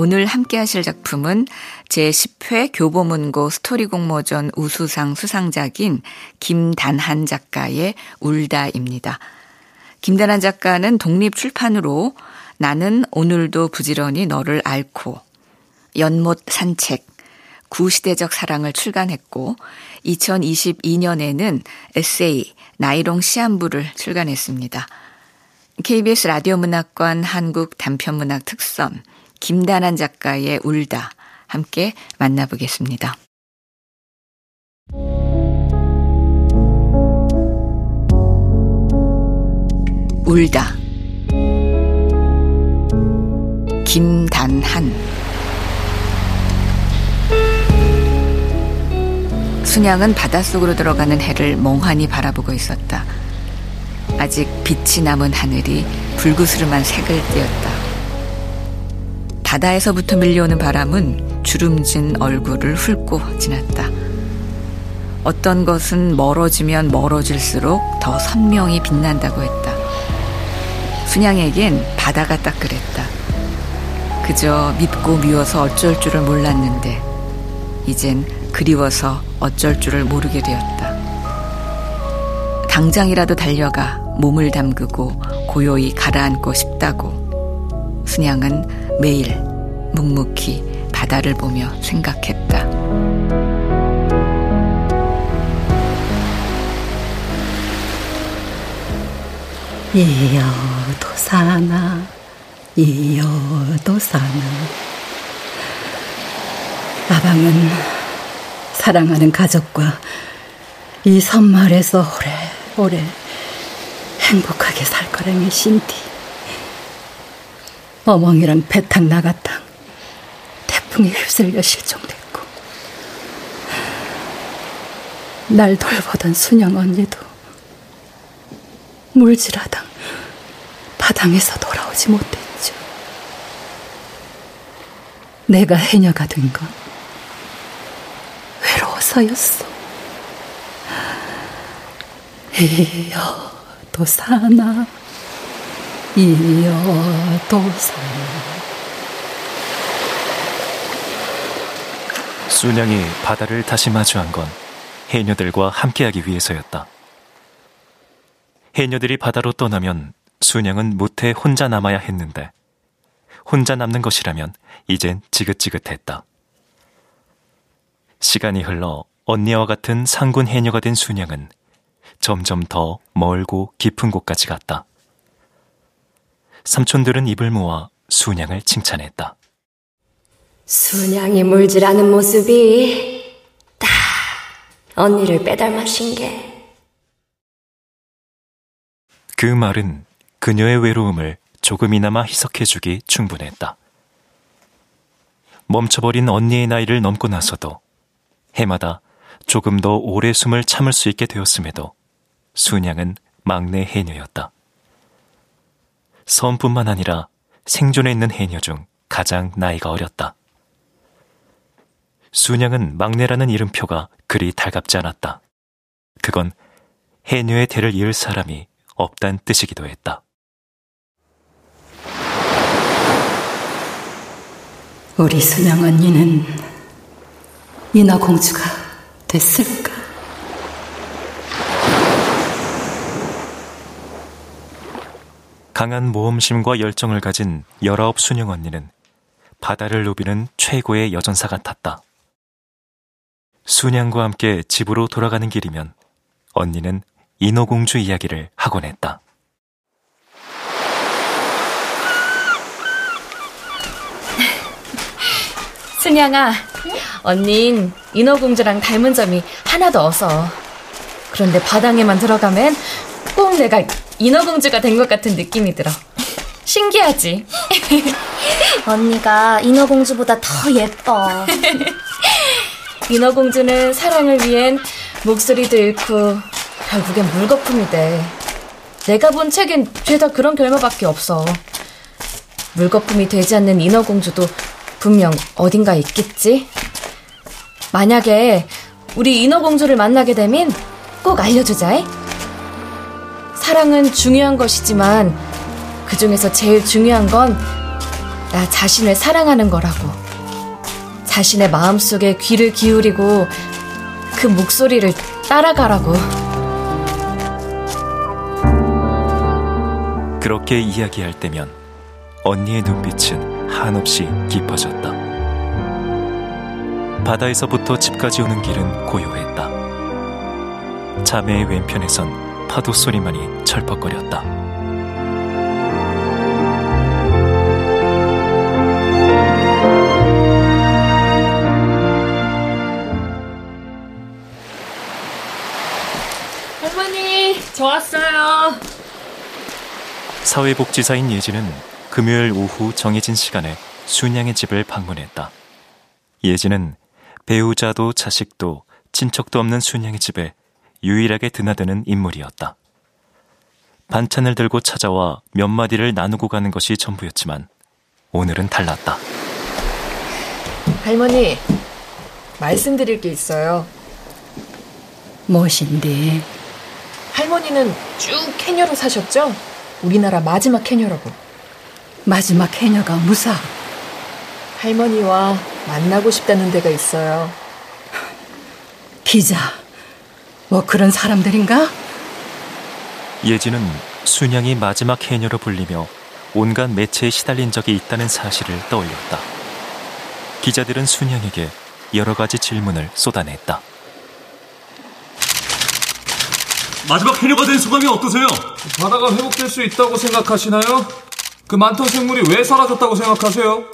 오늘 함께 하실 작품은 제10회 교보문고 스토리 공모전 우수상 수상작인 김단한 작가의 울다입니다. 김단한 작가는 독립출판으로 나는 오늘도 부지런히 너를 앓고 연못 산책 구시대적 사랑을 출간했고 2022년에는 에세이 나이롱 시한부를 출간했습니다. KBS 라디오 문학관 한국 단편문학 특선 김단한 작가의 울다 함께 만나보겠습니다. 울다 김단한 순양은 바닷속으로 들어가는 해를 멍하니 바라보고 있었다. 아직 빛이 남은 하늘이 불구스름한 색을 띄었다. 바다에서부터 밀려오는 바람은 주름진 얼굴을 훑고 지났다. 어떤 것은 멀어지면 멀어질수록 더 선명히 빛난다고 했다. 순양에겐 바다가 딱 그랬다. 그저 밉고 미워서 어쩔 줄을 몰랐는데, 이젠 그리워서 어쩔 줄을 모르게 되었다. 당장이라도 달려가 몸을 담그고 고요히 가라앉고 싶다고 순양은 매일 묵묵히 바다를 보며 생각했다. 이여도 사나 이여도 사나 아방은 사랑하는 가족과 이 섬마을에서 오래오래 행복하게 살 거라며 신디 어멍이랑 배탕 나갔당 태풍에 휩쓸려 실종됐고 날 돌보던 순영 언니도 물질하당 바당에서 돌아오지 못했죠. 내가 해녀가 된 건 외로워서였어. 이여 또 사나 이어도사 순양이 바다를 다시 마주한 건 해녀들과 함께하기 위해서였다. 해녀들이 바다로 떠나면 순양은 무태 혼자 남아야 했는데 혼자 남는 것이라면 이젠 지긋지긋했다. 시간이 흘러 언니와 같은 상군 해녀가 된 순양은 점점 더 멀고 깊은 곳까지 갔다. 삼촌들은 입을 모아 순양을 칭찬했다. 순양이 물질하는 모습이 딱 언니를 빼닮았신 게. 그 말은 그녀의 외로움을 조금이나마 희석해주기 충분했다. 멈춰버린 언니의 나이를 넘고 나서도 해마다 조금 더 오래 숨을 참을 수 있게 되었음에도 순양은 막내 해녀였다. 섬뿐만 아니라 생존해 있는 해녀 중 가장 나이가 어렸다. 순양은 막내라는 이름표가 그리 달갑지 않았다. 그건 해녀의 대를 이을 사람이 없단 뜻이기도 했다. 우리 순양 언니는 인어 공주가 됐을까? 강한 모험심과 열정을 가진 열아홉 순영 언니는 바다를 누비는 최고의 여전사 같았다. 순양과 함께 집으로 돌아가는 길이면 언니는 인어공주 이야기를 하곤 했다. 순양아, 언닌 인어공주랑 닮은 점이 하나도 없어. 그런데 바닥에만 들어가면 꼭 내가 인어공주가 된 것 같은 느낌이 들어. 신기하지? 언니가 인어공주보다 더 예뻐. 인어공주는 사랑을 위한 목소리도 잃고 결국엔 물거품이 돼. 내가 본 책엔 죄다 그런 결말밖에 없어. 물거품이 되지 않는 인어공주도 분명 어딘가 있겠지? 만약에 우리 인어공주를 만나게 되면 꼭 알려주자. 사랑은 중요한 것이지만 그 중에서 제일 중요한 건 나 자신을 사랑하는 거라고. 자신의 마음속에 귀를 기울이고 그 목소리를 따라가라고. 그렇게 이야기할 때면 언니의 눈빛은 한없이 깊어졌다. 바다에서부터 집까지 오는 길은 고요했다. 자매의 왼편에선 파도 소리만이 철퍽거렸다. 할머니, 저 왔어요. 사회복지사인 예진은 금요일 오후 정해진 시간에 순양의 집을 방문했다. 예진은 배우자도 자식도 친척도 없는 순양의 집에 유일하게 드나드는 인물이었다. 반찬을 들고 찾아와 몇 마디를 나누고 가는 것이 전부였지만 오늘은 달랐다. 할머니, 말씀드릴 게 있어요. 무엇인데? 할머니는 쭉 캐녀로 사셨죠? 우리나라 마지막 캐녀라고. 마지막 해녀가 무사. 할머니와 만나고 싶다는 데가 있어요. 기자. 뭐 그런 사람들인가? 예진은 순양이 마지막 해녀로 불리며 온갖 매체에 시달린 적이 있다는 사실을 떠올렸다. 기자들은 순양에게 여러 가지 질문을 쏟아냈다. 마지막 해녀가 된 소감이 어떠세요? 바다가 회복될 수 있다고 생각하시나요? 그 많던 생물이 왜 사라졌다고 생각하세요?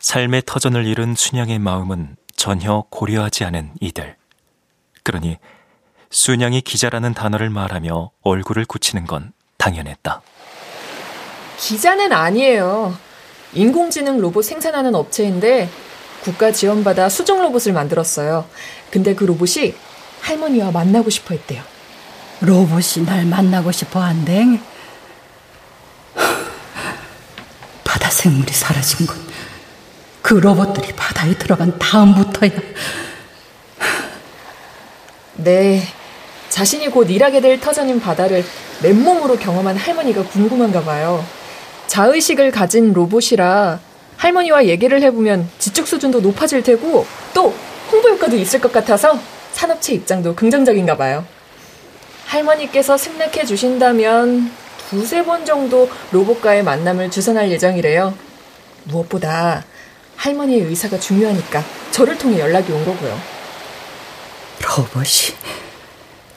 삶의 터전을 잃은 순양의 마음은 전혀 고려하지 않은 이들. 그러니 순양이 기자라는 단어를 말하며 얼굴을 굳히는 건 당연했다. 기자는 아니에요. 인공지능 로봇 생산하는 업체인데 국가 지원받아 수정 로봇을 만들었어요. 근데 그 로봇이 할머니와 만나고 싶어 했대요. 로봇이 날 만나고 싶어 한댕. 바다 생물이 사라진 건 그 로봇들이 바다에 들어간 다음부터야. 네. 자신이 곧 일하게 될 터전인 바다를 맨몸으로 경험한 할머니가 궁금한가 봐요. 자의식을 가진 로봇이라 할머니와 얘기를 해보면 지적 수준도 높아질 테고 또 홍보 효과도 있을 것 같아서 산업체 입장도 긍정적인가 봐요. 할머니께서 승낙해 주신다면 두세 번 정도 로봇과의 만남을 주선할 예정이래요. 무엇보다 할머니의 의사가 중요하니까 저를 통해 연락이 온 거고요. 로봇이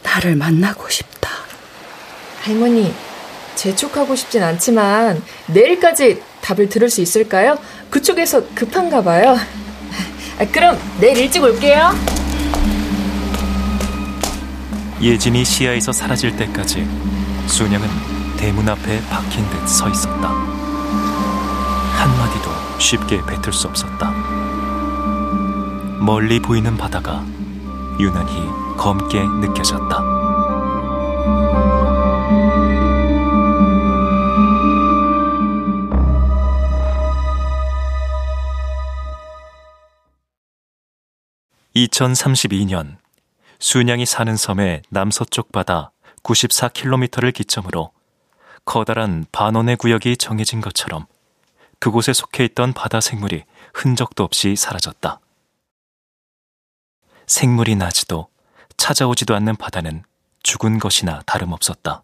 나를 만나고 싶다. 할머니, 재촉하고 싶진 않지만 내일까지 답을 들을 수 있을까요? 그쪽에서 급한가 봐요. 아, 그럼 내일 일찍 올게요. 예진이 시야에서 사라질 때까지 순양은 대문 앞에 박힌 듯 서 있었다. 한마디도 쉽게 뱉을 수 없었다. 멀리 보이는 바다가 유난히 검게 느껴졌다. (2032년) 순양이 사는 섬의 남서쪽 바다 94km를 기점으로 커다란 반원의 구역이 정해진 것처럼 그곳에 속해 있던 바다 생물이 흔적도 없이 사라졌다. 생물이 나지도 찾아오지도 않는 바다는 죽은 것이나 다름없었다.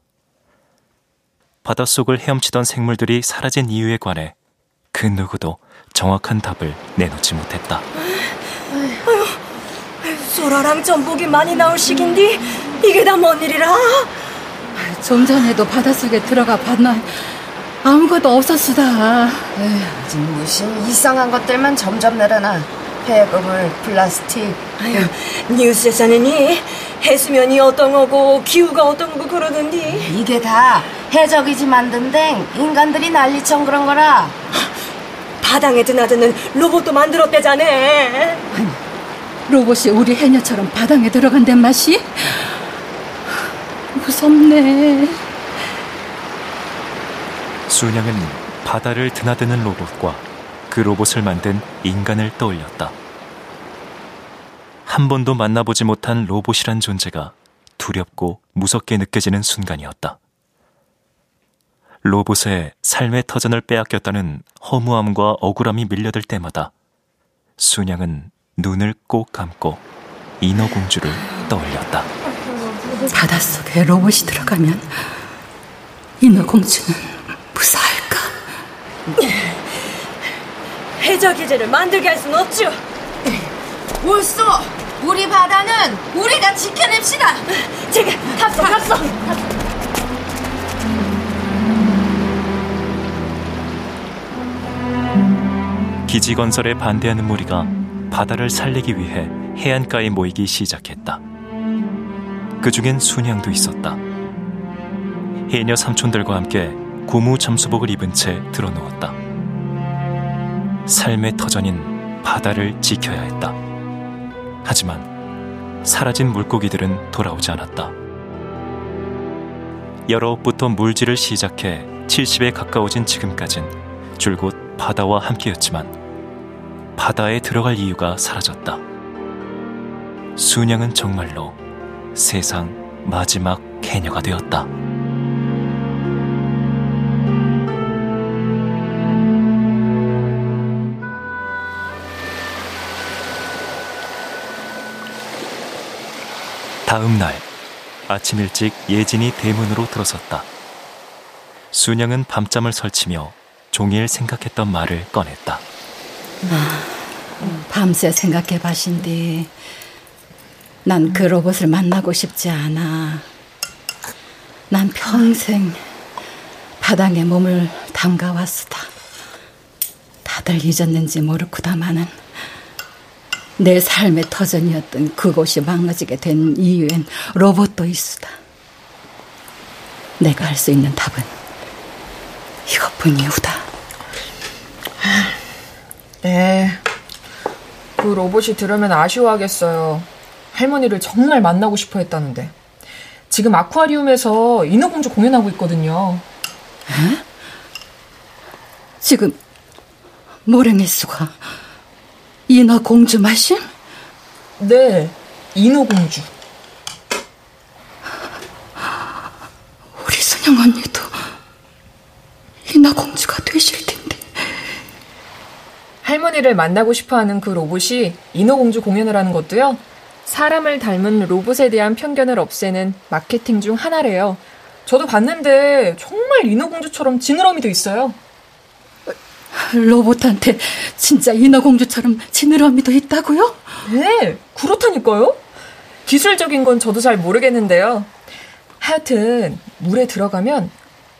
바닷속을 헤엄치던 생물들이 사라진 이유에 관해 그 누구도 정확한 답을 내놓지 못했다. 소라랑 전복이 많이 나올 시긴디 이게 다 뭔 일이라? 좀 전에도 바닷속에 들어가 봤나 아무것도 없었수다. 에휴, 무슨 이상한 것들만 점점 늘어나. 폐거물, 플라스틱. 아유, 뉴스에서는이 해수면이 어떤 거고 기후가 어떤거 그러던디. 이게 다 해적이지 만든 댕 인간들이 난리쳐 그런 거라. 바닥에 드나드는 로봇도 만들었대자네. 로봇이 우리 해녀처럼 바닥에 들어간단 맛이? 무섭네. 순양은 바다를 드나드는 로봇과 그 로봇을 만든 인간을 떠올렸다. 한 번도 만나보지 못한 로봇이란 존재가 두렵고 무섭게 느껴지는 순간이었다. 로봇의 삶의 터전을 빼앗겼다는 허무함과 억울함이 밀려들 때마다 순양은 눈을 꼭 감고 인어공주를 떠올렸다. 바닷속에 로봇이 들어가면 인어공주는 무사할까? 해저 기제를 만들게 할순 없죠. 올쏘! 우리 바다는 우리가 지켜냅시다! 제가 탑승, 탑승! 기지 건설에 반대하는 무리가 바다를 살리기 위해 해안가에 모이기 시작했다. 그 중엔 순양도 있었다. 해녀 삼촌들과 함께 고무 잠수복을 입은 채 드러누웠다. 삶의 터전인 바다를 지켜야 했다. 하지만 사라진 물고기들은 돌아오지 않았다. 여러 옷부터 물질을 시작해 70에 가까워진 지금까진 줄곧 바다와 함께였지만 바다에 들어갈 이유가 사라졌다. 순양은 정말로 세상 마지막 해녀가 되었다. 다음 날 아침 일찍 예진이 대문으로 들어섰다. 순양은 밤잠을 설치며 종일 생각했던 말을 꺼냈다. 아, 밤새 생각해 봐신디. 난 그 로봇을 만나고 싶지 않아. 난 평생 바닥에 몸을 담가왔으다. 다들 잊었는지 모르고다마는 내 삶의 터전이었던 그곳이 망가지게 된 이유엔 로봇도 있수다. 내가 할 수 있는 답은 이것뿐이오다. 네. 그 로봇이 들으면 아쉬워하겠어요. 할머니를 정말 만나고 싶어 했다는데. 지금 아쿠아리움에서 인어공주 공연하고 있거든요. 에? 지금 모래미수가 인어공주 마심? 네, 인어공주. 우리 순영 언니도 인어공주가 되실 텐데. 할머니를 만나고 싶어 하는 그 로봇이 인어공주 공연을 하는 것도요. 사람을 닮은 로봇에 대한 편견을 없애는 마케팅 중 하나래요. 저도 봤는데 정말 인어공주처럼 지느러미도 있어요. 로봇한테 진짜 인어공주처럼 지느러미도 있다고요? 네, 그렇다니까요. 기술적인 건 저도 잘 모르겠는데요. 하여튼 물에 들어가면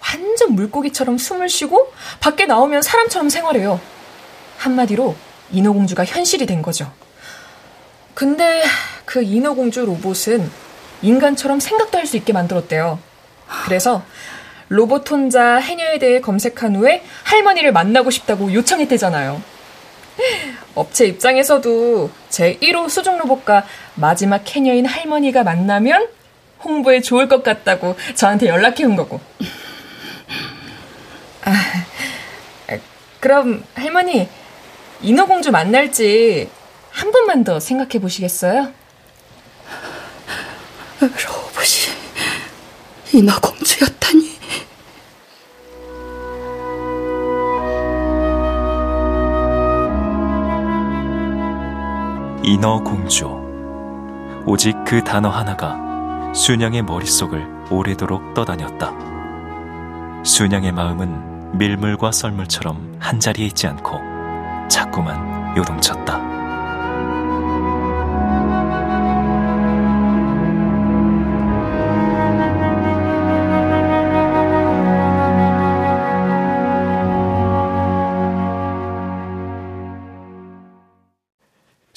완전 물고기처럼 숨을 쉬고 밖에 나오면 사람처럼 생활해요. 한마디로 인어공주가 현실이 된 거죠. 근데 그 인어공주 로봇은 인간처럼 생각도 할 수 있게 만들었대요. 그래서 로봇 혼자 해녀에 대해 검색한 후에 할머니를 만나고 싶다고 요청했대잖아요. 업체 입장에서도 제 1호 수중 로봇과 마지막 해녀인 할머니가 만나면 홍보에 좋을 것 같다고 저한테 연락해 온 거고. 아, 그럼 할머니, 인어공주 만날지 한 번만 더 생각해 보시겠어요? 로봇이 인어공주였다니. 인어공주. 오직 그 단어 하나가 순양의 머릿속을 오래도록 떠다녔다. 순양의 마음은 밀물과 썰물처럼 한자리에 있지 않고 자꾸만 요동쳤다.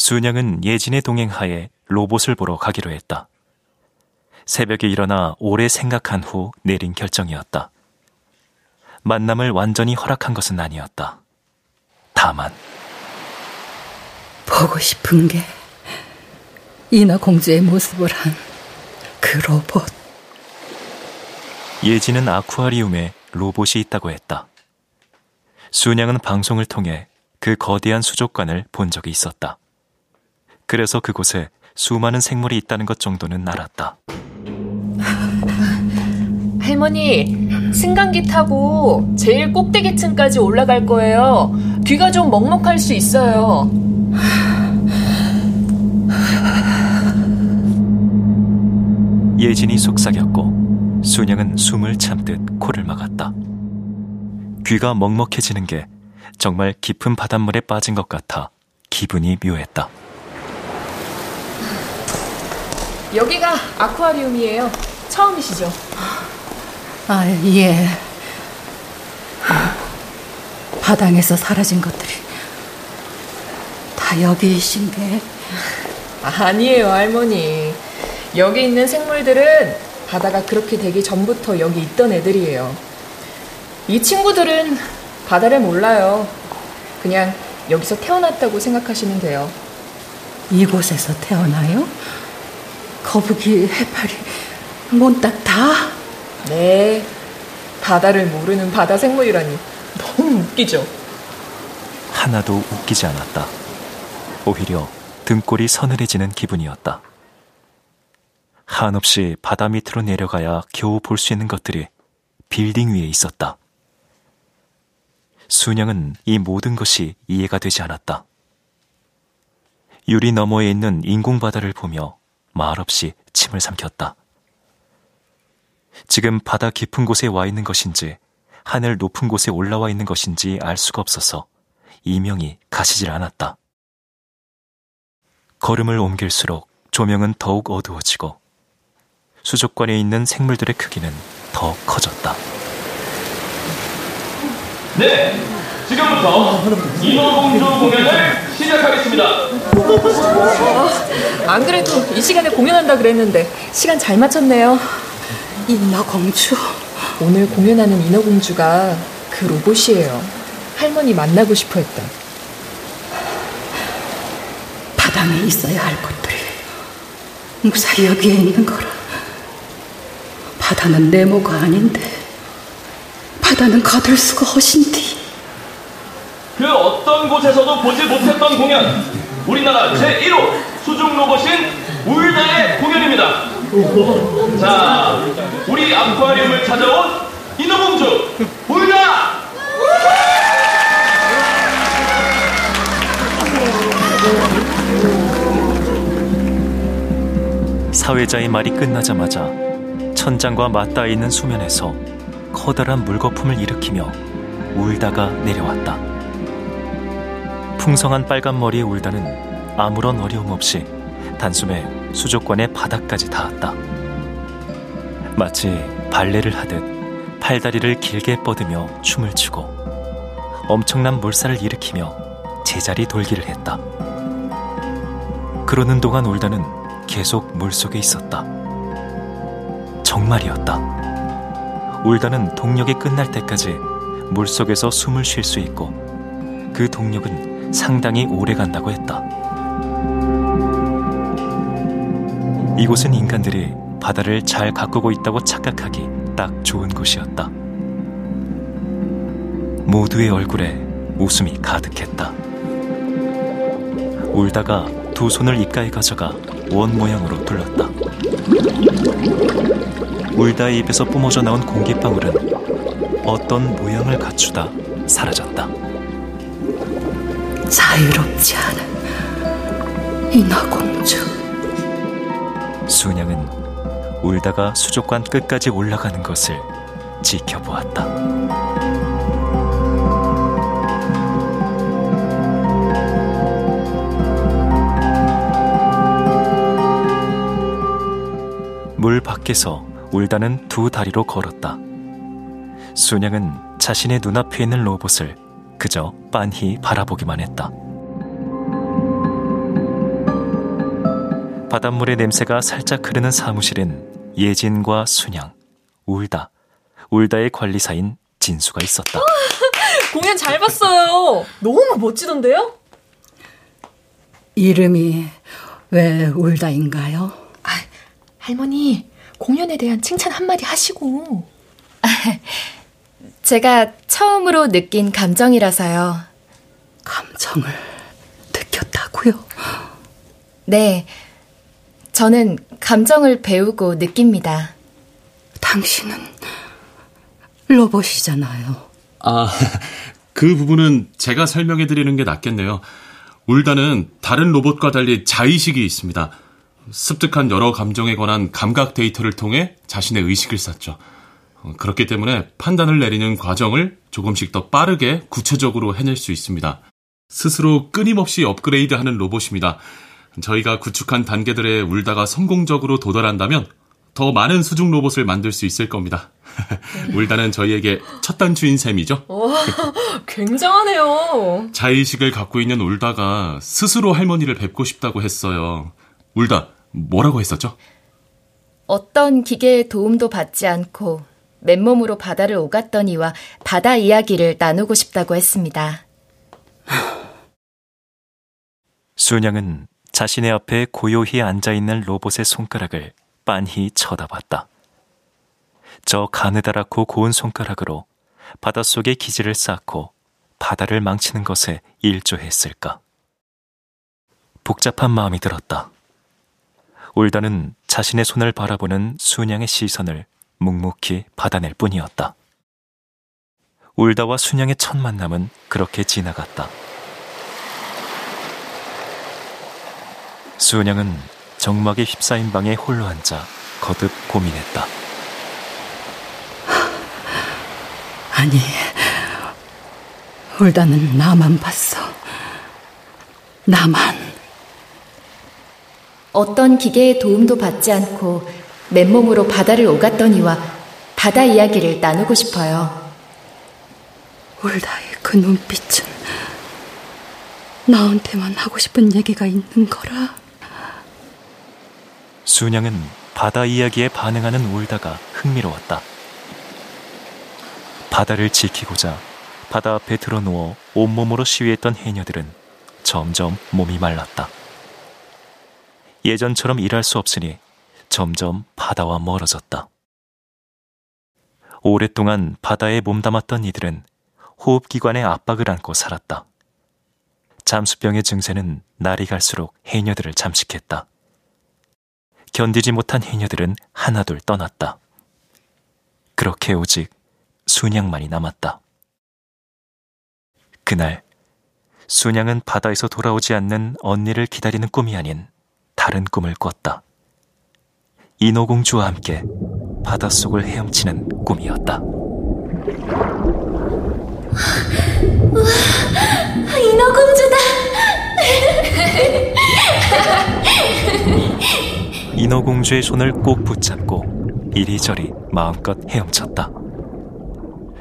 순양은 예진의 동행하에 로봇을 보러 가기로 했다. 새벽에 일어나 오래 생각한 후 내린 결정이었다. 만남을 완전히 허락한 것은 아니었다. 다만 보고 싶은 게 인어공주의 모습을 한 그 로봇. 예지는 아쿠아리움에 로봇이 있다고 했다. 순양은 방송을 통해 그 거대한 수족관을 본 적이 있었다. 그래서 그곳에 수많은 생물이 있다는 것 정도는 알았다. 할머니, 승강기 타고 제일 꼭대기층까지 올라갈 거예요. 귀가 좀 먹먹할 수 있어요. 예진이 속삭였고 순영은 숨을 참듯 코를 막았다. 귀가 먹먹해지는 게 정말 깊은 바닷물에 빠진 것 같아 기분이 묘했다. 여기가 아쿠아리움이에요. 처음이시죠? 아, 예. 바닥에서 사라진 것들이 다 여기이신 게 아니에요, 할머니. 여기 있는 생물들은 바다가 그렇게 되기 전부터 여기 있던 애들이에요. 이 친구들은 바다를 몰라요. 그냥 여기서 태어났다고 생각하시면 돼요. 이곳에서 태어나요? 거북이, 해파리, 몬딱 다? 네. 바다를 모르는 바다 생물이라니 너무 웃기죠? 하나도 웃기지 않았다. 오히려 등골이 서늘해지는 기분이었다. 한없이 바다 밑으로 내려가야 겨우 볼 수 있는 것들이 빌딩 위에 있었다. 순영은 이 모든 것이 이해가 되지 않았다. 유리 너머에 있는 인공바다를 보며 말없이 침을 삼켰다. 지금 바다 깊은 곳에 와 있는 것인지 하늘 높은 곳에 올라와 있는 것인지 알 수가 없어서 이명이 가시질 않았다. 걸음을 옮길수록 조명은 더욱 어두워지고 수족관에 있는 생물들의 크기는 더 커졌다. 네, 지금부터 인어공주 공연을 시작하겠습니다. 안 그래도 이 시간에 공연한다 그랬는데 시간 잘 맞췄네요. 인어공주. 오늘 공연하는 인어공주가 그 로봇이에요. 할머니 만나고 싶어 했다. 바닥에 있어야 할 것들이 무사히 여기에 있는 거라. 바다는 네모가 아닌데 바다는 가들 수가 허신디. 그 어떤 곳에서도 보지 못했던 공연. 우리나라 제1호 수중 로봇인 울다의 공연입니다. 자, 우리 아쿠아리움을 찾아온 인어공주 울다! 사회자의 말이 끝나자마자 천장과 맞닿아 있는 수면에서 커다란 물거품을 일으키며 울다가 내려왔다. 풍성한 빨간 머리에 울다는 아무런 어려움 없이 단숨에 수족관의 바닥까지 닿았다. 마치 발레를 하듯 팔다리를 길게 뻗으며 춤을 추고 엄청난 물살을 일으키며 제자리 돌기를 했다. 그러는 동안 울다는 계속 물속에 있었다. 정말이었다. 울다는 동력이 끝날 때까지 물속에서 숨을 쉴 수 있고 그 동력은 상당히 오래 간다고 했다. 이곳은 인간들이 바다를 잘 가꾸고 있다고 착각하기 딱 좋은 곳이었다. 모두의 얼굴에 웃음이 가득했다. 울다가 두 손을 입가에 가져가 원 모양으로 둘렀다. 울다의 입에서 뿜어져 나온 공기방울은 어떤 모양을 갖추다 사라졌다. 자유롭지 않은 인어공주. 순양은 울다가 수족관 끝까지 올라가는 것을 지켜보았다. 물 밖에서 울다는 두 다리로 걸었다. 순양은 자신의 눈앞에 있는 로봇을 그저 빤히 바라보기만 했다. 바닷물의 냄새가 살짝 흐르는 사무실엔 예진과 순양, 울다, 울다의 관리사인 진수가 있었다. 공연 잘 봤어요. 너무 멋지던데요? 이름이 왜 울다인가요? 아, 할머니 공연에 대한 칭찬 한마디 하시고 제가 처음으로 느낀 감정이라서요. 감정을 느꼈다고요? 네. 저는 감정을 배우고 느낍니다. 당신은 로봇이잖아요. 아, 그 부분은 제가 설명해 드리는 게 낫겠네요. 울다는 다른 로봇과 달리 자의식이 있습니다. 습득한 여러 감정에 관한 감각 데이터를 통해 자신의 의식을 쌓죠. 그렇기 때문에 판단을 내리는 과정을 조금씩 더 빠르게 구체적으로 해낼 수 있습니다. 스스로 끊임없이 업그레이드하는 로봇입니다. 저희가 구축한 단계들에 울다가 성공적으로 도달한다면 더 많은 수중 로봇을 만들 수 있을 겁니다. 울다는 저희에게 첫 단추인 셈이죠. 와, 굉장하네요. 자의식을 갖고 있는 울다가 스스로 할머니를 뵙고 싶다고 했어요. 울다, 뭐라고 했었죠? 어떤 기계의 도움도 받지 않고 맨몸으로 바다를 오갔더니와 바다 이야기를 나누고 싶다고 했습니다. 순양은 자신의 앞에 고요히 앉아있는 로봇의 손가락을 빤히 쳐다봤다. 저 가느다랗고 고운 손가락으로 바닷속에 기지를 쌓고 바다를 망치는 것에 일조했을까? 복잡한 마음이 들었다. 울다는 자신의 손을 바라보는 순양의 시선을 묵묵히 받아낼 뿐이었다. 울다와 순양의 첫 만남은 그렇게 지나갔다. 순양은 정막에 휩싸인 방에 홀로 앉아 거듭 고민했다. 아니, 울다는 나만 봤어. 나만. 어떤 기계의 도움도 받지 않고 맨몸으로 바다를 오갔더니와 바다 이야기를 나누고 싶어요. 울다의 그 눈빛은 나한테만 하고 싶은 얘기가 있는 거라. 순양은 바다 이야기에 반응하는 울다가 흥미로웠다. 바다를 지키고자 바다 앞에 드러누워 온몸으로 시위했던 해녀들은 점점 몸이 말랐다. 예전처럼 일할 수 없으니 점점 바다와 멀어졌다. 오랫동안 바다에 몸담았던 이들은 호흡기관의 압박을 안고 살았다. 잠수병의 증세는 날이 갈수록 해녀들을 잠식했다. 견디지 못한 해녀들은 하나둘 떠났다. 그렇게 오직 순양만이 남았다. 그날 순양은 바다에서 돌아오지 않는 언니를 기다리는 꿈이 아닌 다른 꿈을 꿨다. 인어공주와 함께 바닷속을 헤엄치는 꿈이었다. 우와, 인어공주다! 인어공주의 손을 꼭 붙잡고 이리저리 마음껏 헤엄쳤다.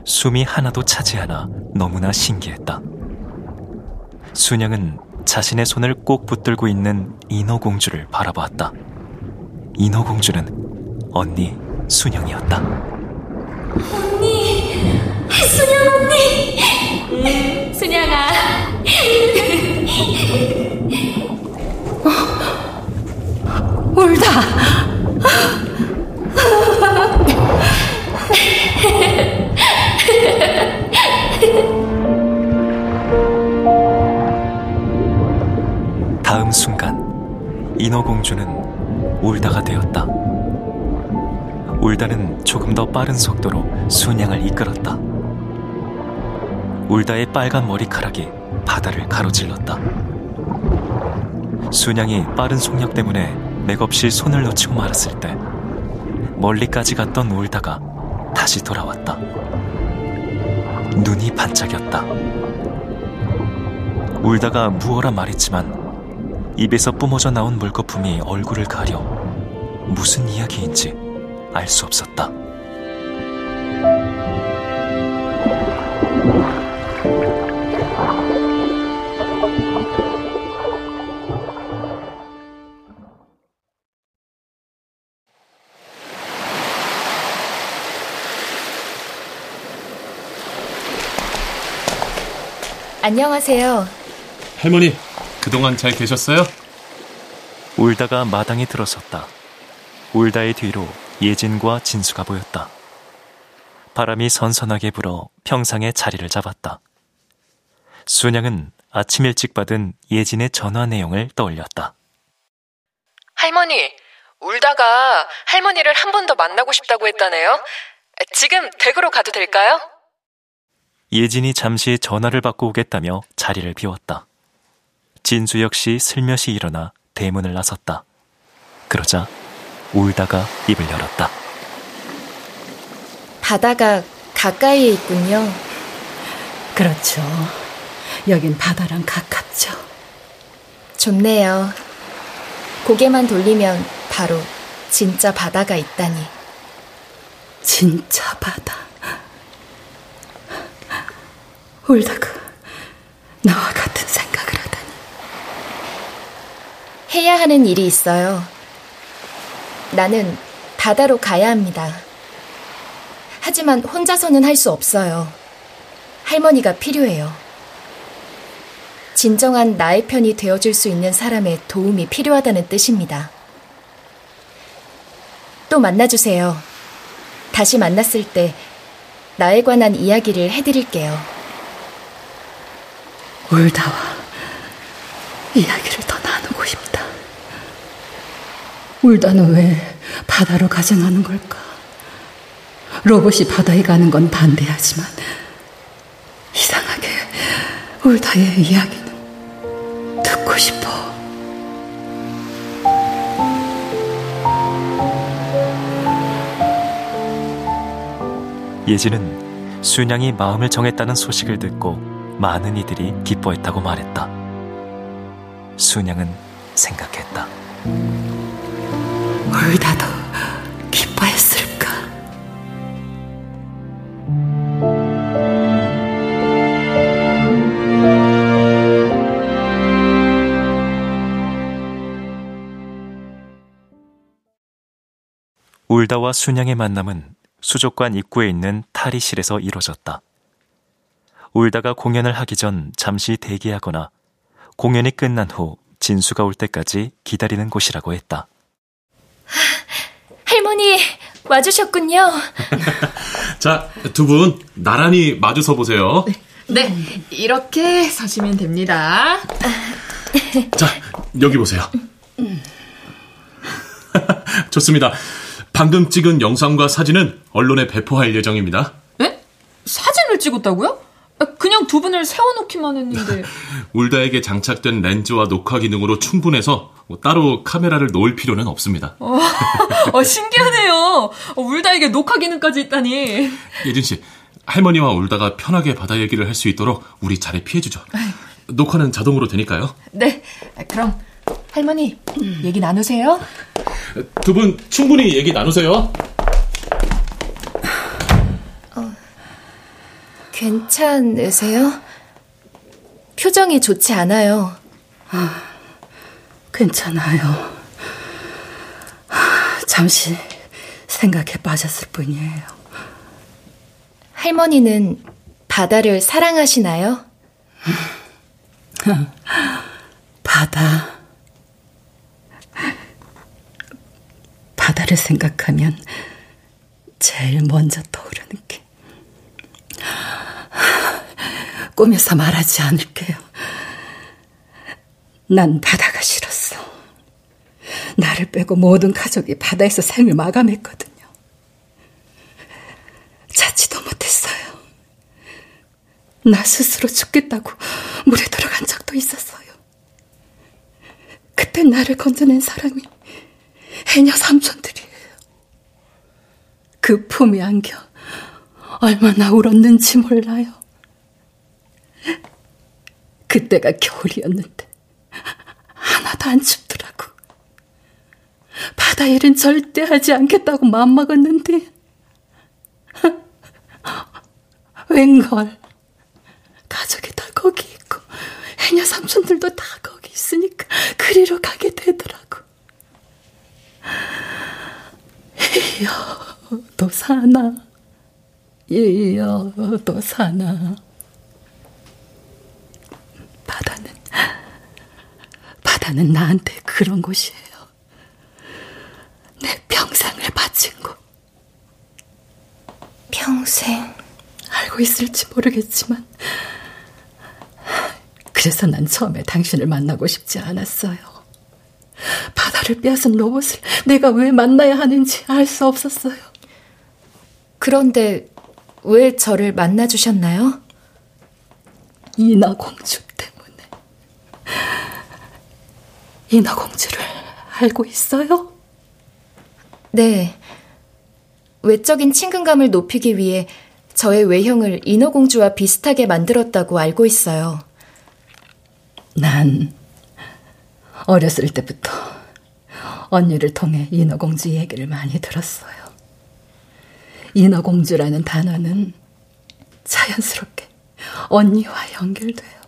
숨이 하나도 차지 않아 너무나 신기했다. 순양은 자신의 손을 꼭 붙들고 있는 인어공주를 바라보았다. 인어공주는 언니 순영이었다. 언니, 순영 언니. 음, 순영아. 울다. 다음 순간 인어공주는 울다가 되었다. 울다는 조금 더 빠른 속도로 순양을 이끌었다. 울다의 빨간 머리카락이 바다를 가로질렀다. 순양이 빠른 속력 때문에 맥없이 손을 놓치고 말았을 때 멀리까지 갔던 울다가 다시 돌아왔다. 눈이 반짝였다. 울다가 무어라 말했지만 입에서 뿜어져 나온 물거품이 얼굴을 가려 무슨 이야기인지 알 수 없었다. 안녕하세요. 할머니, 그동안 잘 계셨어요? 울다가 마당에 들어섰다. 울다의 뒤로 예진과 진수가 보였다. 바람이 선선하게 불어 평상에 자리를 잡았다. 순양은 아침 일찍 받은 예진의 전화 내용을 떠올렸다. 할머니, 울다가 할머니를 한 번 더 만나고 싶다고 했다네요. 지금 댁으로 가도 될까요? 예진이 잠시 전화를 받고 오겠다며 자리를 비웠다. 진수 역시 슬며시 일어나 대문을 나섰다. 그러자 울다가 입을 열었다. 바다가 가까이에 있군요. 그렇죠. 여긴 바다랑 가깝죠. 좋네요. 고개만 돌리면 바로 진짜 바다가 있다니. 진짜 바다. 울다가 나와 같은 생각을. 해야 하는 일이 있어요. 나는 바다로 가야 합니다. 하지만 혼자서는 할 수 없어요. 할머니가 필요해요. 진정한 나의 편이 되어줄 수 있는 사람의 도움이 필요하다는 뜻입니다. 또 만나주세요. 다시 만났을 때 나에 관한 이야기를 해드릴게요. 울다와 이야기를 싶다. 울다는 왜 바다로 가정하는 걸까? 로봇이 바다에 가는 건 반대하지만 이상하게 울다의 이야기는 듣고 싶어. 예진은 순양이 마음을 정했다는 소식을 듣고 많은 이들이 기뻐했다고 말했다. 순양은 생각했다. 울다도 기뻐했을까? 울다와 순양의 만남은 수족관 입구에 있는 탈의실에서 이루어졌다. 울다가 공연을 하기 전 잠시 대기하거나 공연이 끝난 후 진수가 올 때까지 기다리는 곳이라고 했다. 할머니, 와주셨군요. 자, 두 분 나란히 마주서 보세요. 네, 이렇게 서시면 됩니다. 자, 여기 보세요. 좋습니다. 방금 찍은 영상과 사진은 언론에 배포할 예정입니다. 에? 사진을 찍었다고요? 그냥 두 분을 세워놓기만 했는데. 울다에게 장착된 렌즈와 녹화 기능으로 충분해서 뭐 따로 카메라를 놓을 필요는 없습니다. 어, 어, 신기하네요. 울다에게 녹화 기능까지 있다니. 예진 씨, 할머니와 울다가 편하게 바다 얘기를 할 수 있도록 우리 자리 피해주죠. 녹화는 자동으로 되니까요. 네, 그럼 할머니 얘기 나누세요. 두 분 충분히 얘기 나누세요. 괜찮으세요? 표정이 좋지 않아요. 아, 괜찮아요. 잠시 생각에 빠졌을 뿐이에요. 할머니는 바다를 사랑하시나요? 바다. 바다를 생각하면 제일 먼저 떠오르는 게 꿈에서 말하지 않을게요. 난 바다가 싫었어. 나를 빼고 모든 가족이 바다에서 생을 마감했거든요. 찾지도 못했어요. 나 스스로 죽겠다고 물에 들어간 적도 있었어요. 그때 나를 건져낸 사람이 해녀 삼촌들이에요. 그 품에 안겨 얼마나 울었는지 몰라요. 그때가 겨울이었는데 하나도 안 춥더라고. 바다 일은 절대 하지 않겠다고 마음먹었는데 웬걸 가족이 다 거기 있고 해녀 삼촌들도 다 거기 있으니까 그리로 가게 되더라고. 이여도 사나 이여도 사나 바다는 바다는 나한테 그런 곳이에요. 내 평생을 바친 곳. 평생. 알고 있을지 모르겠지만, 그래서 난 처음에 당신을 만나고 싶지 않았어요. 바다를 빼앗은 로봇을 내가 왜 만나야 하는지 알 수 없었어요. 그런데 왜 저를 만나주셨나요? 인어공주 때문에. 인어공주를 알고 있어요? 네. 외적인 친근감을 높이기 위해 저의 외형을 인어공주와 비슷하게 만들었다고 알고 있어요. 난 어렸을 때부터 언니를 통해 인어공주 얘기를 많이 들었어요. 인어공주라는 단어는 자연스럽게 언니와 연결돼요.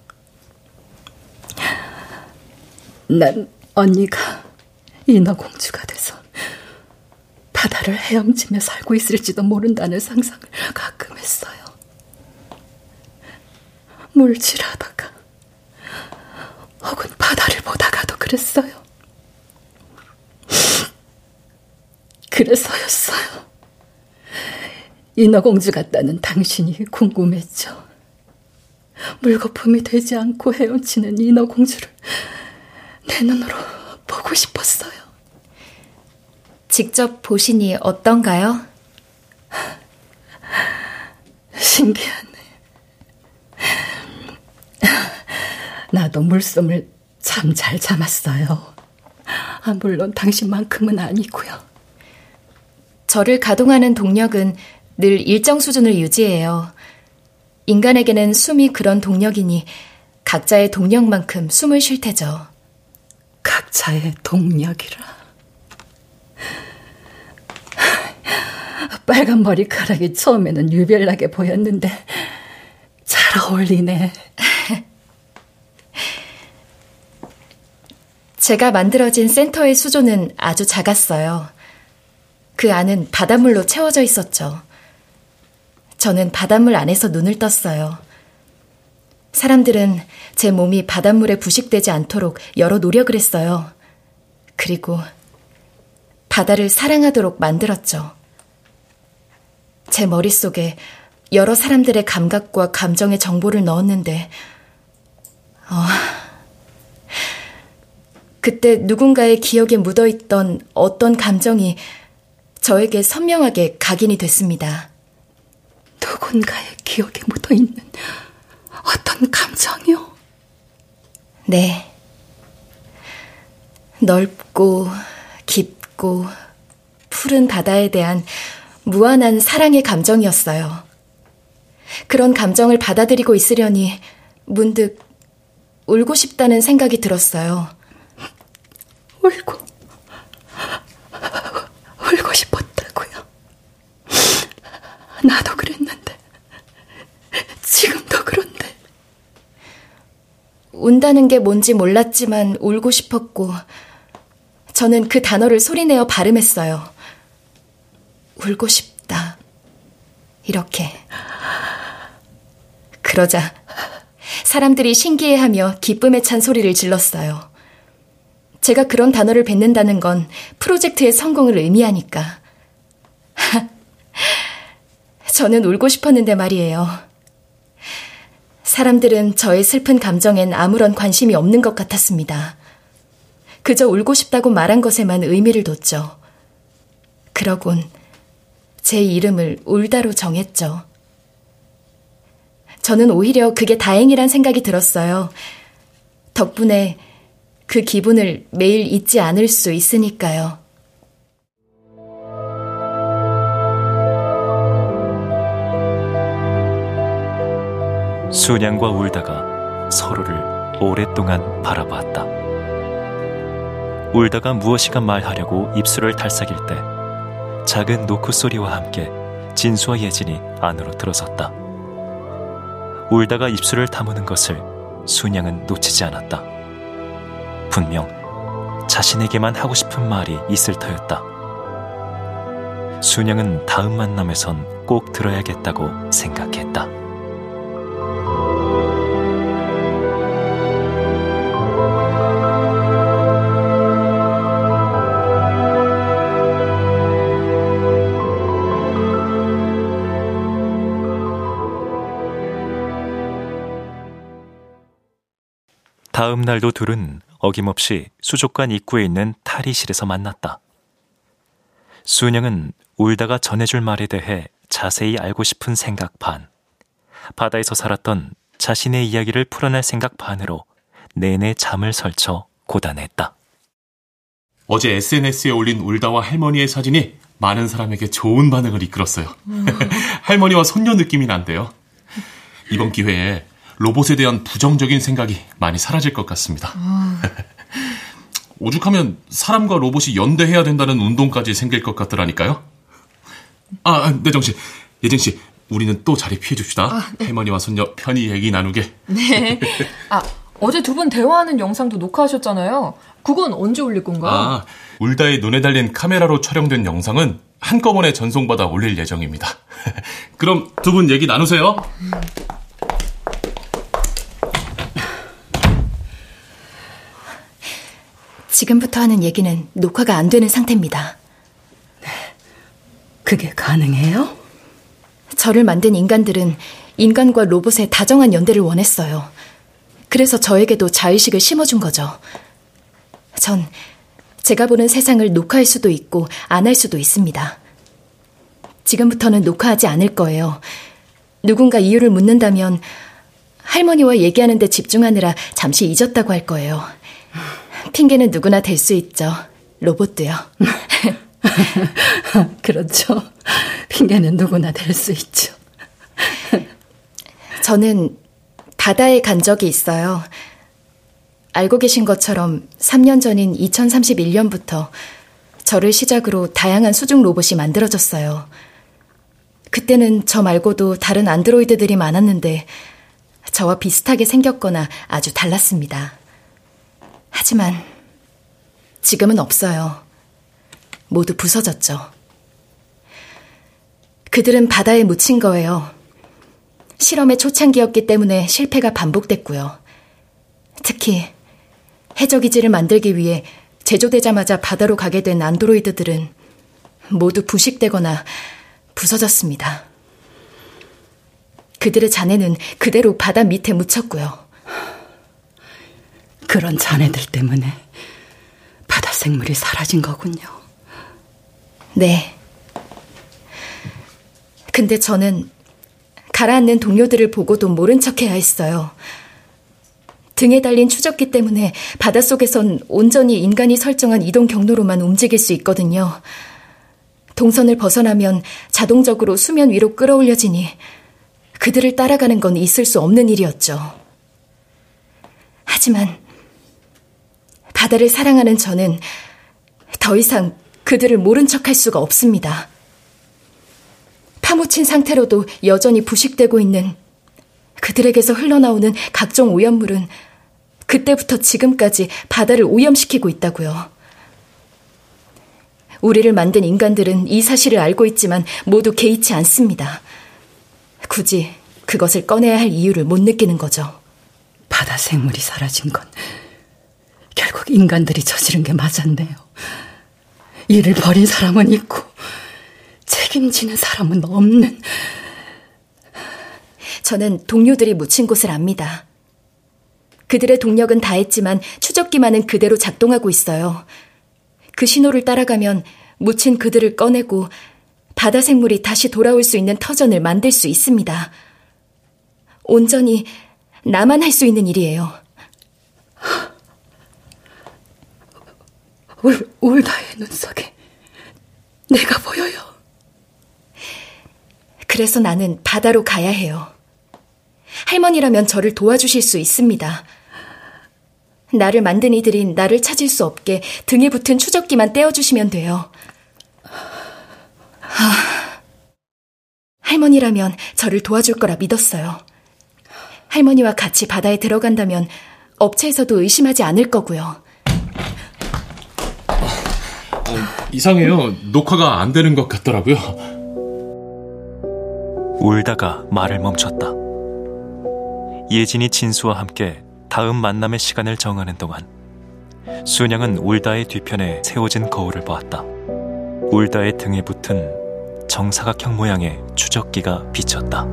난 언니가 인어공주가 돼서 바다를 헤엄치며 살고 있을지도 모른다는 상상을 가끔 했어요. 물질하다가 혹은 바다를 보다가도 그랬어요. 그래서였어요. 인어공주 같다는 당신이 궁금했죠. 물거품이 되지 않고 헤엄치는 인어공주를 내 눈으로 보고 싶었어요. 직접 보시니 어떤가요? 신기하네. 나도 물솜을 참 잘 참았어요. 아, 물론 당신만큼은 아니고요. 저를 가동하는 동력은 늘 일정 수준을 유지해요. 인간에게는 숨이 그런 동력이니 각자의 동력만큼 숨을 쉴 테죠. 각자의 동력이라. 빨간 머리카락이 처음에는 유별나게 보였는데 잘 어울리네. 제가 만들어진 센터의 수조는 아주 작았어요. 그 안은 바닷물로 채워져 있었죠. 저는 바닷물 안에서 눈을 떴어요. 사람들은 제 몸이 바닷물에 부식되지 않도록 여러 노력을 했어요. 그리고 바다를 사랑하도록 만들었죠. 제 머릿속에 여러 사람들의 감각과 감정의 정보를 넣었는데, 어, 그때 누군가의 기억에 묻어있던 어떤 감정이 저에게 선명하게 각인이 됐습니다. 누군가의 기억에 묻어있는 어떤 감정이요? 네. 넓고 깊고 푸른 바다에 대한 무한한 사랑의 감정이었어요. 그런 감정을 받아들이고 있으려니 문득 울고 싶다는 생각이 들었어요. 울고, 울고 싶었다고요. 나도 그랬는데, 지금도 그런데. 운다는 게 뭔지 몰랐지만 울고 싶었고, 저는 그 단어를 소리내어 발음했어요. 울고 싶다. 이렇게. 그러자 사람들이 신기해하며 기쁨에 찬 소리를 질렀어요. 제가 그런 단어를 뱉는다는 건 프로젝트의 성공을 의미하니까. 저는 울고 싶었는데 말이에요. 사람들은 저의 슬픈 감정엔 아무런 관심이 없는 것 같았습니다. 그저 울고 싶다고 말한 것에만 의미를 뒀죠. 그러곤 제 이름을 울다로 정했죠. 저는 오히려 그게 다행이란 생각이 들었어요. 덕분에 그 기분을 매일 잊지 않을 수 있으니까요. 순양과 울다가 서로를 오랫동안 바라보았다. 울다가 무엇이가 말하려고 입술을 탈삭일 때 작은 노크 소리와 함께 진수와 예진이 안으로 들어섰다. 울다가 입술을 다무는 것을 순양은 놓치지 않았다. 분명 자신에게만 하고 싶은 말이 있을 터였다. 순양은 다음 만남에선 꼭 들어야겠다고 생각했다. 다음 날도 둘은 어김없이 수족관 입구에 있는 탈의실에서 만났다. 수은영은 울다가 전해줄 말에 대해 자세히 알고 싶은 생각 반, 바다에서 살았던 자신의 이야기를 풀어낼 생각 반으로 내내 잠을 설쳐 고단했다. 어제 SNS에 올린 울다와 할머니의 사진이 많은 사람에게 좋은 반응을 이끌었어요. 할머니와 손녀 느낌이 난대요. 이번 기회에 로봇에 대한 부정적인 생각이 많이 사라질 것 같습니다. 오죽하면 사람과 로봇이 연대해야 된다는 운동까지 생길 것 같더라니까요. 아, 내정 씨, 예진 씨, 우리는 또 자리 피해 줍시다. 아, 네. 할머니와 손녀 편히 얘기 나누게. 네. 아, 어제 두 분 대화하는 영상도 녹화하셨잖아요. 그건 언제 올릴 건가요? 아, 울다의 눈에 달린 카메라로 촬영된 영상은 한꺼번에 전송받아 올릴 예정입니다. 그럼 두 분 얘기 나누세요. 지금부터 하는 얘기는 녹화가 안 되는 상태입니다. 네. 그게 가능해요? 저를 만든 인간들은 인간과 로봇의 다정한 연대를 원했어요. 그래서 저에게도 자의식을 심어준 거죠. 전 제가 보는 세상을 녹화할 수도 있고 안 할 수도 있습니다. 지금부터는 녹화하지 않을 거예요. 누군가 이유를 묻는다면 할머니와 얘기하는데 집중하느라 잠시 잊었다고 할 거예요. 핑계는 누구나 될수 있죠. 로봇도요. 그렇죠. 핑계는 누구나 될수 있죠. 저는 바다에 간 적이 있어요. 알고 계신 것처럼 3년 전인 2031년부터 저를 시작으로 다양한 수중 로봇이 만들어졌어요. 그때는 저 말고도 다른 안드로이드들이 많았는데 저와 비슷하게 생겼거나 아주 달랐습니다. 하지만 지금은 없어요. 모두 부서졌죠. 그들은 바다에 묻힌 거예요. 실험의 초창기였기 때문에 실패가 반복됐고요. 특히 해적이지를 만들기 위해 제조되자마자 바다로 가게 된 안드로이드들은 모두 부식되거나 부서졌습니다. 그들의 잔해는 그대로 바다 밑에 묻혔고요. 그런 자네들 때문에 바다 생물이 사라진 거군요. 네. 근데 저는 가라앉는 동료들을 보고도 모른 척 해야 했어요. 등에 달린 추적기 때문에 바닷속에선 온전히 인간이 설정한 이동 경로로만 움직일 수 있거든요. 동선을 벗어나면 자동적으로 수면 위로 끌어올려지니 그들을 따라가는 건 있을 수 없는 일이었죠. 하지만 바다를 사랑하는 저는 더 이상 그들을 모른 척할 수가 없습니다. 파묻힌 상태로도 여전히 부식되고 있는 그들에게서 흘러나오는 각종 오염물은 그때부터 지금까지 바다를 오염시키고 있다고요. 우리를 만든 인간들은 이 사실을 알고 있지만 모두 개의치 않습니다. 굳이 그것을 꺼내야 할 이유를 못 느끼는 거죠. 바다 생물이 사라진 건 인간들이 저지른 게 맞았네요. 이를 버린 사람은 있고 책임지는 사람은 없는. 저는 동료들이 묻힌 곳을 압니다. 그들의 동력은 다했지만 추적기만은 그대로 작동하고 있어요. 그 신호를 따라가면 묻힌 그들을 꺼내고 바다 생물이 다시 돌아올 수 있는 터전을 만들 수 있습니다. 온전히 나만 할 수 있는 일이에요. 울, 울다의 눈 속에 내가 보여요. 그래서 나는 바다로 가야 해요. 할머니라면 저를 도와주실 수 있습니다. 나를 만든 이들인 나를 찾을 수 없게 등에 붙은 추적기만 떼어주시면 돼요. 하... 할머니라면 저를 도와줄 거라 믿었어요. 할머니와 같이 바다에 들어간다면 업체에서도 의심하지 않을 거고요. 어, 이상해요. 녹화가 안 되는 것 같더라고요. 울다가 말을 멈췄다. 예진이 진수와 함께 다음 만남의 시간을 정하는 동안 순양은 울다의 뒤편에 세워진 거울을 보았다. 울다의 등에 붙은 정사각형 모양의 추적기가 비쳤다.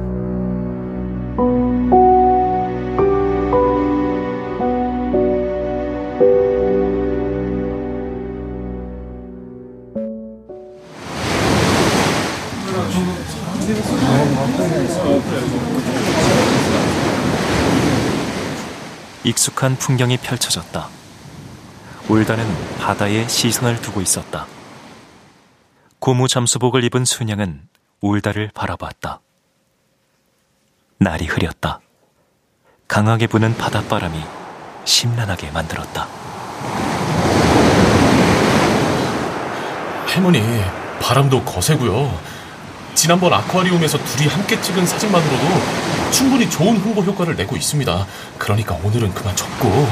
익숙한 풍경이 펼쳐졌다. 울다는 바다에 시선을 두고 있었다. 고무 잠수복을 입은 순양은 울다를 바라봤다. 날이 흐렸다. 강하게 부는 바닷바람이 심란하게 만들었다. 할머니, 바람도 거세고요. 지난번 아쿠아리움에서 둘이 함께 찍은 사진만으로도 충분히 좋은 홍보 효과를 내고 있습니다. 그러니까 오늘은 그만 접고.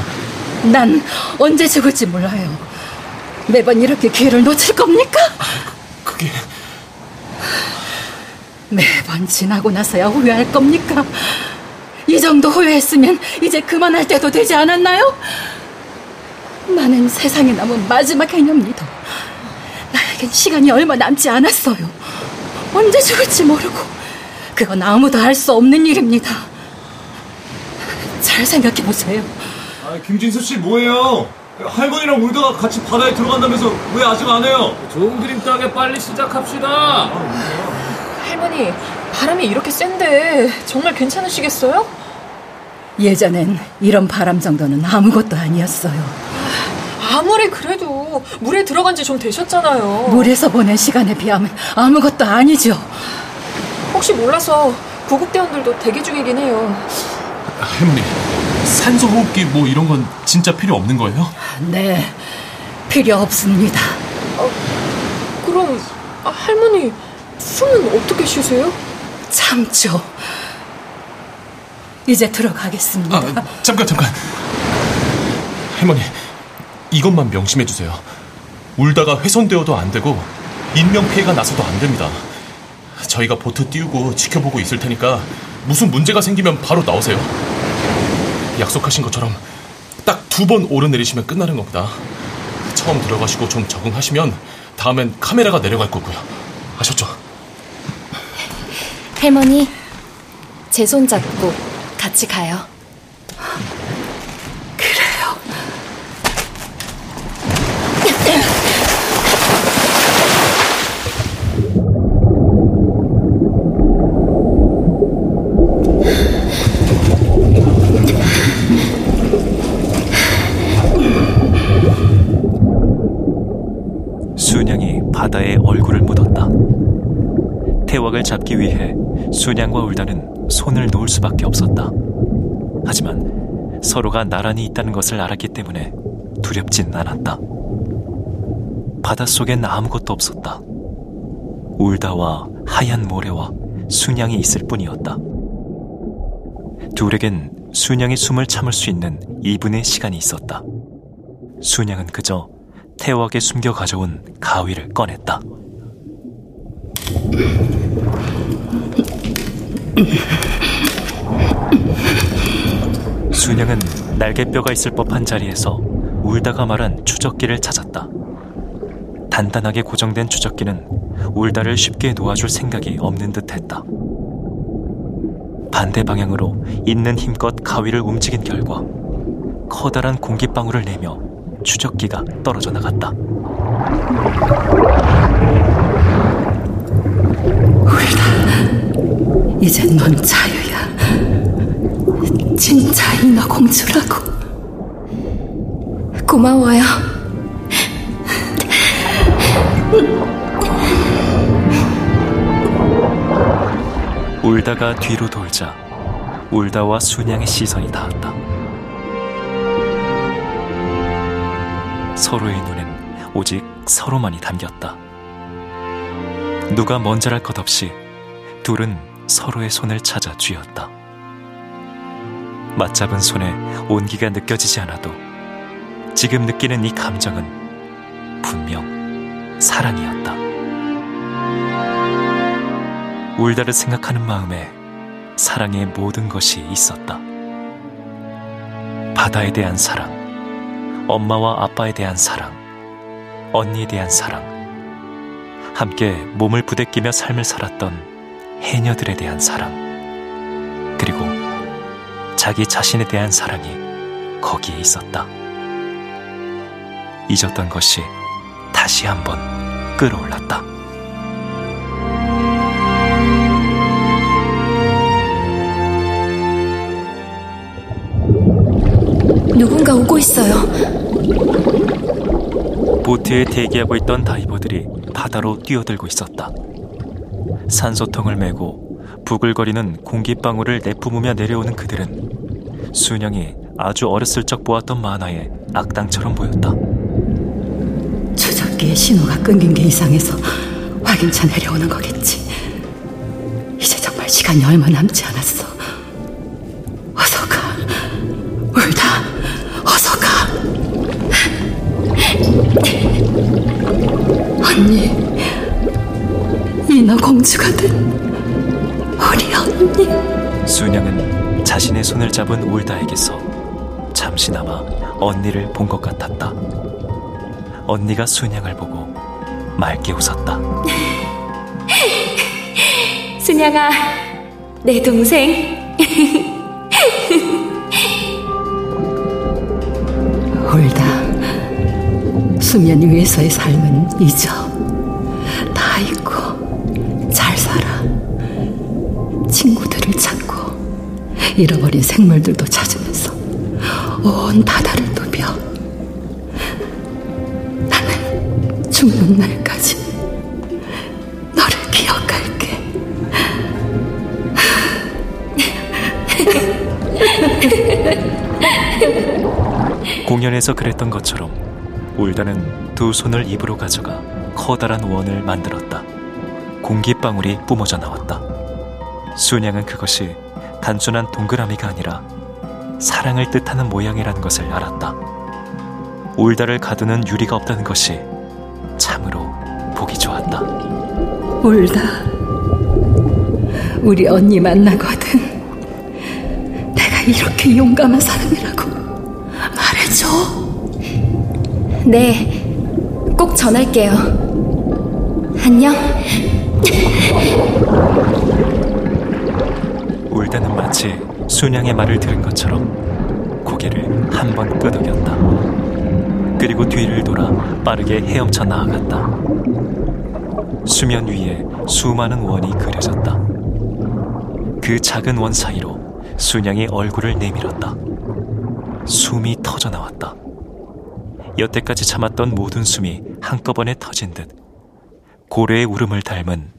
난 언제 죽을지 몰라요. 매번 이렇게 기회를 놓칠 겁니까? 그게 매번 지나고 나서야 후회할 겁니까? 이 정도 후회했으면 이제 그만할 때도 되지 않았나요? 나는 세상에 남은 마지막 해녀입니다. 나에겐 시간이 얼마 남지 않았어요. 언제 죽을지 모르고 그건 아무도 알 수 없는 일입니다. 잘 생각해 보세요. 아, 김진수 씨 뭐예요? 할머니랑 울다가 같이 바다에 들어간다면서 왜 아직 안 해요? 좋은 그림 따게 빨리 시작합시다. 할머니, 바람이 이렇게 센데 정말 괜찮으시겠어요? 예전엔 이런 바람 정도는 아무것도 아니었어요. 아무리 그래도 물에 들어간 지 좀 되셨잖아요. 물에서 보낸 시간에 비하면 아무것도 아니죠. 혹시 몰라서 구급대원들도 대기 중이긴 해요. 할머니, 산소 호흡기 뭐 이런 건 진짜 필요 없는 거예요? 네, 필요 없습니다. 그럼 아, 할머니 숨은 어떻게 쉬세요? 참죠. 이제 들어가겠습니다. 아, 잠깐 잠깐. 할머니, 이것만 명심해 주세요. 울다가 훼손되어도 안 되고 인명 피해가 나서도 안 됩니다. 저희가 보트 띄우고 지켜보고 있을 테니까 무슨 문제가 생기면 바로 나오세요. 약속하신 것처럼 딱 두 번 오르내리시면 끝나는 겁니다. 처음 들어가시고 좀 적응하시면 다음엔 카메라가 내려갈 거고요. 아셨죠? 할머니, 제 손 잡고 같이 가요. 순양이 바다에 얼굴을 묻었다. 태왁을 잡기 위해 순양과 울다는 손을 놓을 수밖에 없었다. 하지만 서로가 나란히 있다는 것을 알았기 때문에 두렵진 않았다. 바닷속엔 아무것도 없었다. 울다와 하얀 모래와 순양이 있을 뿐이었다. 둘에겐 순양이 숨을 참을 수 있는 2분의 시간이 있었다. 순양은 그저 태왁에 숨겨 가져온 가위를 꺼냈다. 순양은 날개뼈가 있을 법한 자리에서 울다가 말한 추적기를 찾았다. 단단하게 고정된 추적기는 울다를 쉽게 놓아줄 생각이 없는 듯 했다. 반대 방향으로 있는 힘껏 가위를 움직인 결과 커다란 공기방울을 내며 추적기가 떨어져 나갔다. 울다. 이젠 넌 자유야. 진짜 인어 공주라고. 고마워요. 울다가 뒤로 돌자 울다와 순양의 시선이 닿았다. 서로의 눈엔 오직 서로만이 담겼다. 누가 먼저랄 것 없이 둘은 서로의 손을 찾아 쥐었다. 맞잡은 손에 온기가 느껴지지 않아도 지금 느끼는 이 감정은 분명 사랑이었다. 울다를 생각하는 마음에 사랑의 모든 것이 있었다. 바다에 대한 사랑, 엄마와 아빠에 대한 사랑, 언니에 대한 사랑, 함께 몸을 부대끼며 삶을 살았던 해녀들에 대한 사랑, 그리고 자기 자신에 대한 사랑이 거기에 있었다. 잊었던 것이 다시 한번 끌어올랐다. 누군가 오고 있어요. 보트에 대기하고 있던 다이버들이 바다로 뛰어들고 있었다. 산소통을 메고 부글거리는 공기방울을 내뿜으며 내려오는 그들은 순영이 아주 어렸을 적 보았던 만화의 악당처럼 보였다. 추적기의 신호가 끊긴 게 이상해서 확인차 내려오는 거겠지. 이제 정말 시간이 얼마 남지 않았어. 공주가 된 우리 언니. 순영은 자신의 손을 잡은 울다에게서 잠시나마 언니를 본 것 같았다. 언니가 순영을 보고 맑게 웃었다. 순양아, 내 동생. 울다. 수면 위에서의 삶은 잊어. 잃어버린 생물들도 찾으면서 온 바다를 누벼. 나는 죽는 날까지 너를 기억할게. 공연에서 그랬던 것처럼 울다는 두 손을 입으로 가져가 커다란 원을 만들었다. 공기방울이 뿜어져 나왔다. 순양은 그것이 단순한 동그라미가 아니라 사랑을 뜻하는 모양이라는 것을 알았다. 울다를 가두는 유리가 없다는 것이 참으로 보기 좋았다. 울다. 우리 언니 만나거든. 내가 이렇게 용감한 사람이라고 말해줘. 네, 꼭 전할게요. 안녕. 마치 순양의 말을 들은 것처럼 고개를 한 번 끄덕였다. 그리고 뒤를 돌아 빠르게 헤엄쳐 나아갔다. 수면 위에 수많은 원이 그려졌다. 그 작은 원 사이로 순양이 얼굴을 내밀었다. 숨이 터져 나왔다. 여태까지 참았던 모든 숨이 한꺼번에 터진 듯 고래의 울음을 닮은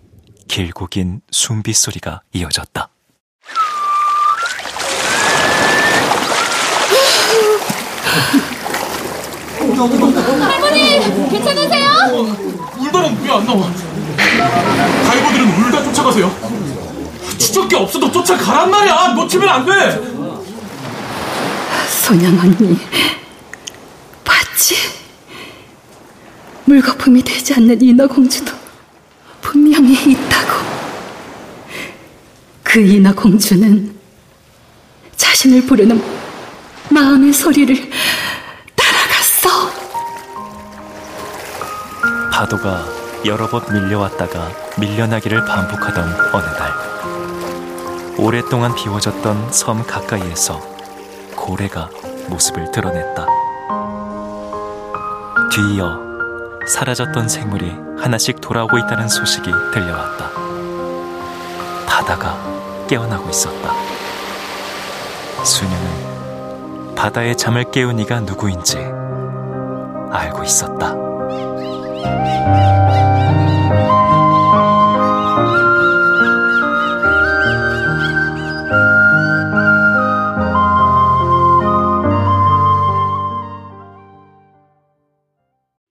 길고 긴 숨비 소리가 이어졌다. 할머니, 괜찮으세요? 울다는 왜 안 나와? 다이버들은 울다 쫓아가세요. 추적기 없어도 쫓아가란 말이야. 놓치면 안 돼. 소냥 언니, 봤지? 물거품이 되지 않는 인어공주도 분명히 있다고. 그 인어공주는 자신을 부르는 마음의 소리를 따라갔어. 파도가 여러 번 밀려왔다가 밀려나기를 반복하던 어느 날 오랫동안 비워졌던 섬 가까이에서 고래가 모습을 드러냈다. 뒤이어 사라졌던 생물이 하나씩 돌아오고 있다는 소식이 들려왔다. 바다가 깨어나고 있었다. 수녀는 바다의 잠을 깨운 이가 누구인지 알고 있었다.